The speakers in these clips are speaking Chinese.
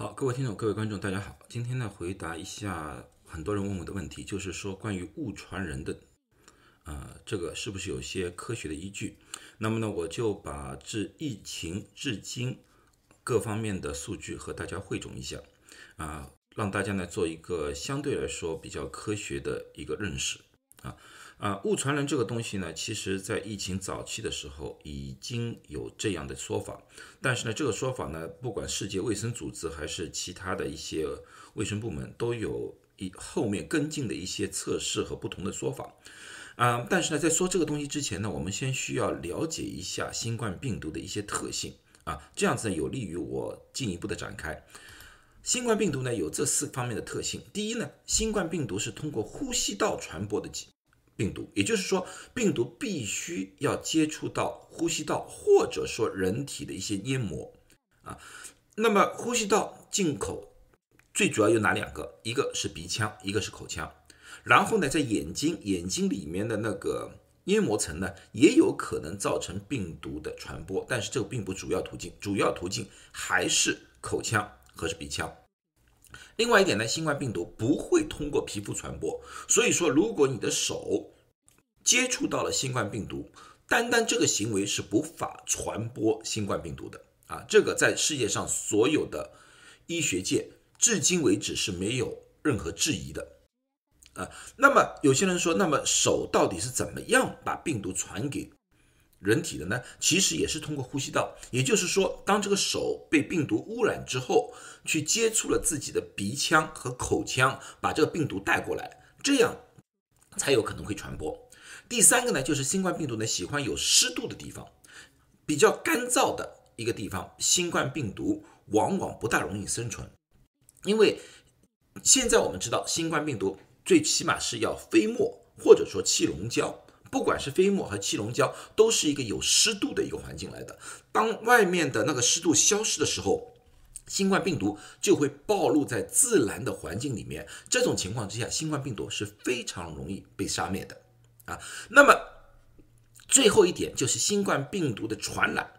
好，各位听众、各位观众，大家好。今天呢，回答一下很多人问我的问题，就是说关于误传人的，呃，这个是不是有些科学的依据？那么呢，我就把自疫情至今各方面的数据和大家汇总一下，啊，让大家呢做一个相对来说比较科学的一个认识，啊。啊，误传人这个东西呢，其实在疫情早期的时候已经有这样的说法，但是呢，这个说法呢，不管世界卫生组织还是其他的一些卫生部门，都有一后面跟进的一些测试和不同的说法。啊，但是呢，在说这个东西之前呢，我们先需要了解一下新冠病毒的一些特性啊，这样子，有利于我进一步的展开。新冠病毒呢，有这四方面的特性。第一呢，新冠病毒是通过呼吸道传播的疾。病毒，也就是说，病毒必须要接触到呼吸道或者说人体的一些黏膜啊。那么，呼吸道进口最主要有哪两个？一个是鼻腔，一个是口腔。然后呢，在眼睛，眼睛里面的那个黏膜层呢，也有可能造成病毒的传播，但是这个并不主要途径，主要途径还是口腔和是鼻腔。另外一点呢，新冠病毒不会通过皮肤传播，所以说如果你的手接触到了新冠病毒，单单这个行为是无法传播新冠病毒的啊！这个在世界上所有的医学界至今为止是没有任何质疑的啊。那么有些人说，那么手到底是怎么样把病毒传给？人体的呢，其实也是通过呼吸道，也就是说，当这个手被病毒污染之后，去接触了自己的鼻腔和口腔，把这个病毒带过来，这样才有可能会传播。第三个呢，就是新冠病毒呢喜欢有湿度的地方，比较干燥的一个地方，新冠病毒往往不大容易生存，因为现在我们知道，新冠病毒最起码是要飞沫或者说气溶胶。不管是飞沫和气溶胶，都是一个有湿度的一个环境来的。当外面的那个湿度消失的时候，新冠病毒就会暴露在自然的环境里面。这种情况之下，新冠病毒是非常容易被杀灭的啊。那么最后一点就是新冠病毒的传染，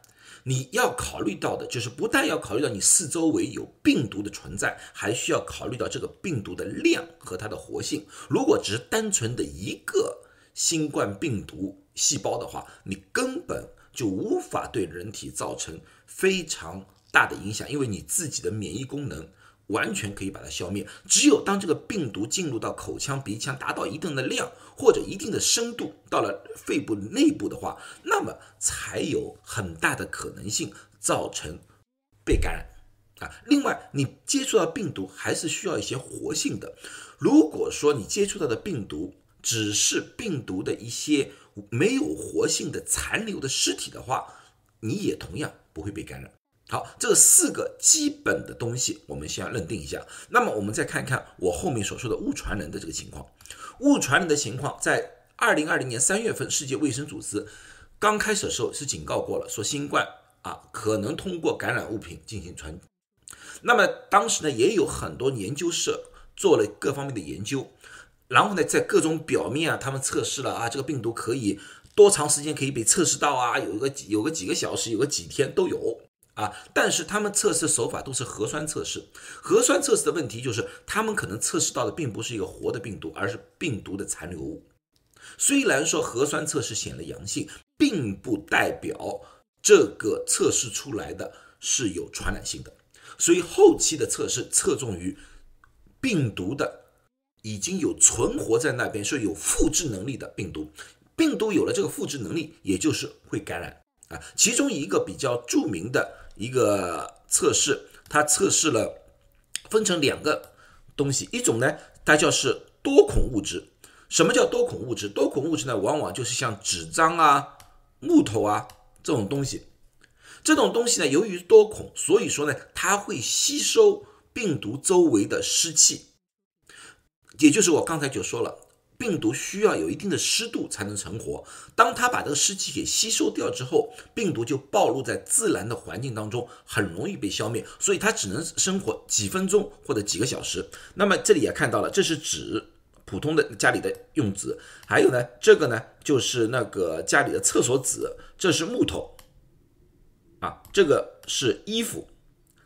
你要考虑到的就是不但要考虑到你四周围有病毒的存在，还需要考虑到这个病毒的量和它的活性。如果只是单纯的一个。新冠病毒细胞的话，你根本就无法对人体造成非常大的影响，因为你自己的免疫功能完全可以把它消灭。只有当这个病毒进入到口腔、鼻腔，达到一定的量或者一定的深度，到了肺部内部的话，那么才有很大的可能性造成被感染啊。另外，你接触到病毒还是需要一些活性的。如果说你接触到的病毒，只是病毒的一些没有活性的残留的尸体的话，你也同样不会被感染。好，这四个基本的东西我们先要认定一下。那么我们再看看我后面所说的误传人的这个情况。误传人的情况，在二零二零年三月份，世界卫生组织刚开始的时候是警告过了，说新冠啊可能通过感染物品进行传。那么当时呢，也有很多研究社做了各方面的研究。然后呢，在各种表面啊，他们测试了啊，这个病毒可以多长时间可以被测试到啊？有一个有个几个小时，有个几天都有啊。但是他们测试手法都是核酸测试，核酸测试的问题就是他们可能测试到的并不是一个活的病毒，而是病毒的残留物。虽然说核酸测试显了阳性，并不代表这个测试出来的是有传染性的。所以后期的测试侧重于病毒的。已经有存活在那边，是有复制能力的病毒。病毒有了这个复制能力，也就是会感染啊。其中一个比较著名的一个测试，它测试了分成两个东西，一种呢，它叫是多孔物质。什么叫多孔物质？多孔物质呢，往往就是像纸张啊、木头啊这种东西。这种东西呢，由于多孔，所以说呢，它会吸收病毒周围的湿气。也就是我刚才就说了，病毒需要有一定的湿度才能成活。当它把这个湿气给吸收掉之后，病毒就暴露在自然的环境当中，很容易被消灭。所以它只能生活几分钟或者几个小时。那么这里也看到了，这是纸，普通的家里的用纸。还有呢，这个呢就是那个家里的厕所纸，这是木头，啊，这个是衣服。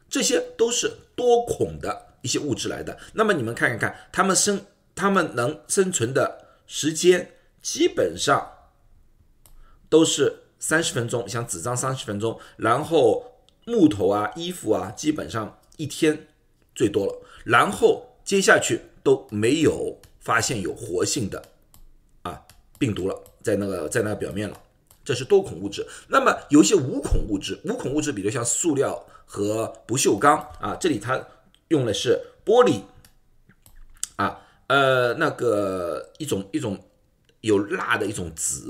这些都是多孔的一些物质来的。那么你们看一看，它们生它们能生存的时间基本上都是三十分钟，像纸张三十分钟，然后木头啊、衣服啊，基本上一天最多了，然后接下去都没有发现有活性的啊病毒了，在那个在那个表面了。这是多孔物质，那么有一些无孔物质，无孔物质，比如像塑料和不锈钢啊，这里它用的是玻璃啊，呃，那个一种一种有蜡的一种纸，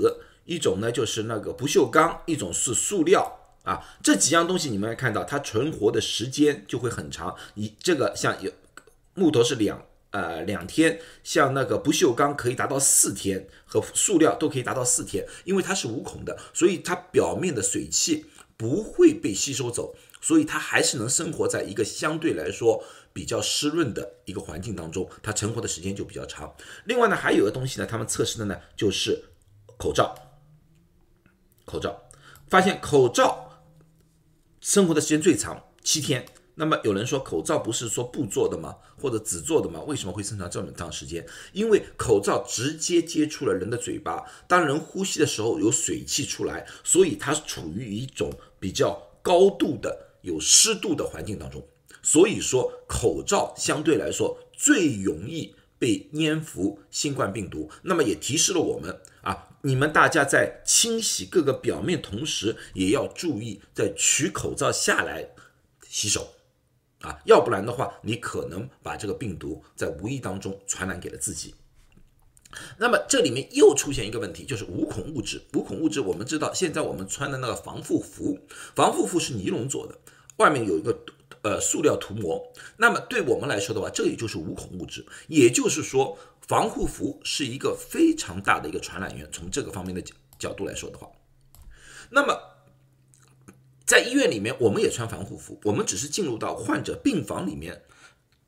一种呢就是那个不锈钢，一种是塑料啊，这几样东西你们看到它存活的时间就会很长，你这个像有木头是两。呃，两天，像那个不锈钢可以达到四天，和塑料都可以达到四天，因为它是无孔的，所以它表面的水汽不会被吸收走，所以它还是能生活在一个相对来说比较湿润的一个环境当中，它存活的时间就比较长。另外呢，还有个东西呢，他们测试的呢就是口罩，口罩发现口罩生活的时间最长，七天。那么有人说口罩不是说布做的吗？或者纸做的吗？为什么会生产这么长时间？因为口罩直接接触了人的嘴巴，当人呼吸的时候有水汽出来，所以它处于一种比较高度的有湿度的环境当中。所以说口罩相对来说最容易被粘附新冠病毒。那么也提示了我们啊，你们大家在清洗各个表面同时，也要注意在取口罩下来洗手。啊，要不然的话，你可能把这个病毒在无意当中传染给了自己。那么这里面又出现一个问题，就是无孔物质。无孔物质，我们知道，现在我们穿的那个防护服，防护服是尼龙做的，外面有一个呃塑料涂膜。那么对我们来说的话，这也就是无孔物质。也就是说，防护服是一个非常大的一个传染源。从这个方面的角角度来说的话，那么。在医院里面，我们也穿防护服，我们只是进入到患者病房里面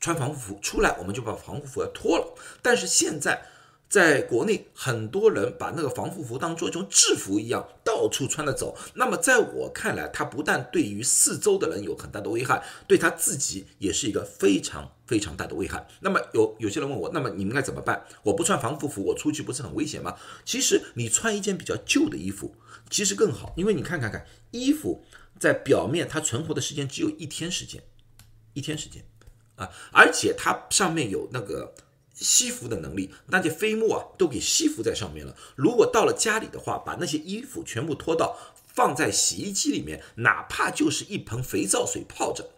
穿防护服，出来我们就把防护服要脱了。但是现在在国内，很多人把那个防护服当做一种制服一样，到处穿着走。那么在我看来，它不但对于四周的人有很大的危害，对他自己也是一个非常非常大的危害。那么有有些人问我，那么你们该怎么办？我不穿防护服，我出去不是很危险吗？其实你穿一件比较旧的衣服，其实更好，因为你看看看衣服。在表面，它存活的时间只有一天时间，一天时间啊，而且它上面有那个吸附的能力，那些飞沫啊都给吸附在上面了。如果到了家里的话，把那些衣服全部脱到放在洗衣机里面，哪怕就是一盆肥皂水泡着，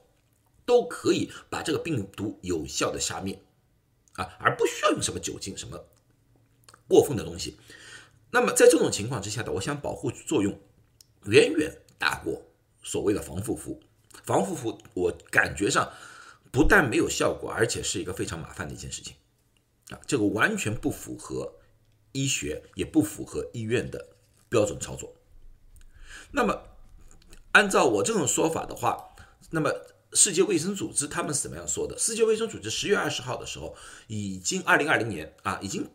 都可以把这个病毒有效的杀灭啊，而不需要用什么酒精什么过分的东西。那么在这种情况之下的，我想保护作用远远大过。所谓的防护服，防护服我感觉上不但没有效果，而且是一个非常麻烦的一件事情啊！这个完全不符合医学，也不符合医院的标准操作。那么，按照我这种说法的话，那么世界卫生组织他们是怎么样说的？世界卫生组织十月二十号的时候，已经二零二零年啊，已经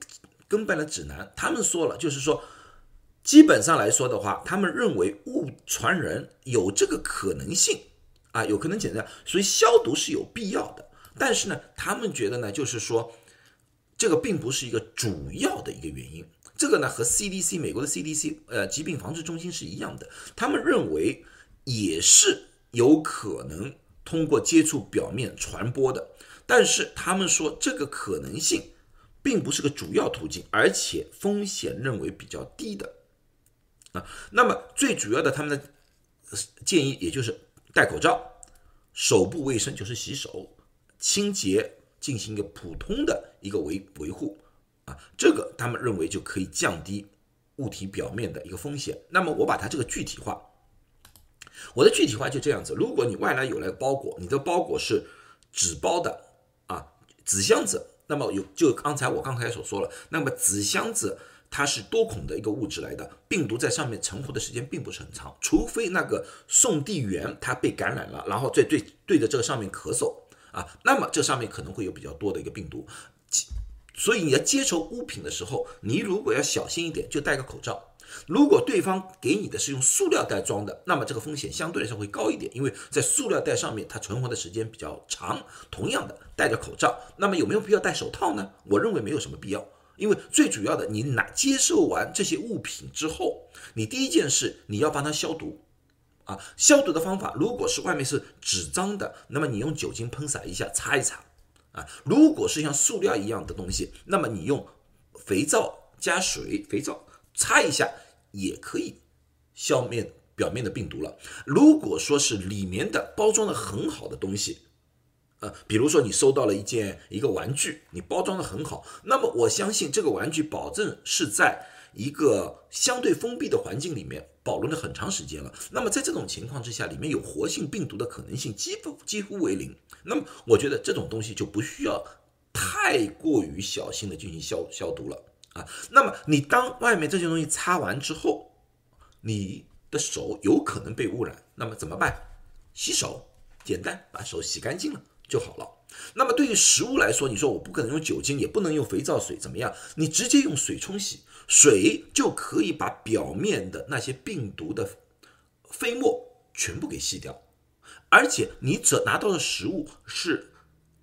更办了指南，他们说了，就是说。基本上来说的话，他们认为物传人有这个可能性啊，有可能简单，所以消毒是有必要的。但是呢，他们觉得呢，就是说这个并不是一个主要的一个原因。这个呢，和 CDC 美国的 CDC 呃疾病防治中心是一样的，他们认为也是有可能通过接触表面传播的。但是他们说这个可能性并不是个主要途径，而且风险认为比较低的。啊，那么最主要的他们的建议也就是戴口罩，手部卫生就是洗手、清洁，进行一个普通的一个维维护啊，这个他们认为就可以降低物体表面的一个风险。那么我把它这个具体化，我的具体化就这样子：如果你外来有来包裹，你的包裹是纸包的啊，纸箱子，那么有就刚才我刚才所说了，那么纸箱子。它是多孔的一个物质来的，病毒在上面存活的时间并不是很长，除非那个送递员他被感染了，然后在对对着这个上面咳嗽啊，那么这上面可能会有比较多的一个病毒，所以你要接触物品的时候，你如果要小心一点，就戴个口罩。如果对方给你的是用塑料袋装的，那么这个风险相对来说会高一点，因为在塑料袋上面它存活的时间比较长。同样的，戴着口罩，那么有没有必要戴手套呢？我认为没有什么必要，因为最主要的，你拿接受完这些物品之后，你第一件事你要帮它消毒。啊，消毒的方法，如果是外面是纸张的，那么你用酒精喷洒一下，擦一擦。啊，如果是像塑料一样的东西，那么你用肥皂加水，肥皂擦一下也可以消灭表面的病毒了。如果说是里面的包装的很好的东西，呃，比如说你收到了一件一个玩具，你包装的很好，那么我相信这个玩具保证是在一个相对封闭的环境里面。保存了很长时间了，那么在这种情况之下，里面有活性病毒的可能性几乎几乎为零。那么我觉得这种东西就不需要太过于小心的进行消消毒了啊。那么你当外面这些东西擦完之后，你的手有可能被污染，那么怎么办？洗手，简单把手洗干净了就好了。那么对于食物来说，你说我不可能用酒精，也不能用肥皂水，怎么样？你直接用水冲洗。水就可以把表面的那些病毒的飞沫全部给吸掉，而且你只拿到的食物是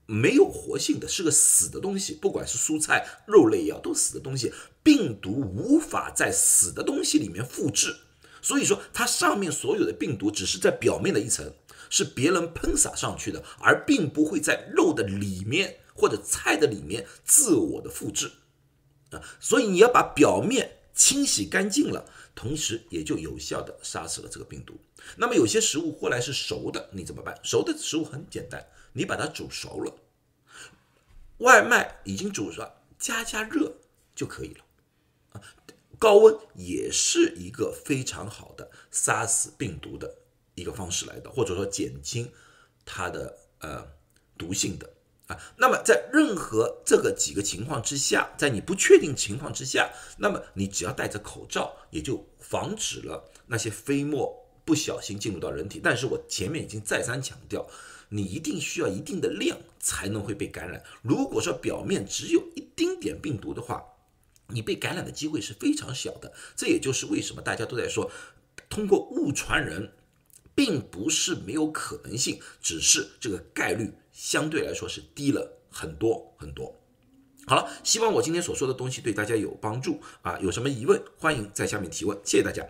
没有活性的，是个死的东西，不管是蔬菜、肉类也好，都死的东西，病毒无法在死的东西里面复制，所以说它上面所有的病毒只是在表面的一层，是别人喷洒上去的，而并不会在肉的里面或者菜的里面自我的复制啊。所以你要把表面清洗干净了，同时也就有效的杀死了这个病毒。那么有些食物后来是熟的，你怎么办？熟的食物很简单，你把它煮熟了，外卖已经煮了，加加热就可以了。啊，高温也是一个非常好的杀死病毒的一个方式来的，或者说减轻它的呃毒性的啊。那么在任何这个几个情况之下，在你不确定情况之下，那么你只要戴着口罩，也就防止了那些飞沫不小心进入到人体。但是我前面已经再三强调，你一定需要一定的量才能会被感染。如果说表面只有一丁点病毒的话，你被感染的机会是非常小的。这也就是为什么大家都在说，通过物传人。并不是没有可能性，只是这个概率相对来说是低了很多很多。好了，希望我今天所说的东西对大家有帮助啊！有什么疑问，欢迎在下面提问。谢谢大家。